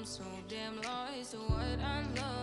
I'm so damn lost. To what I love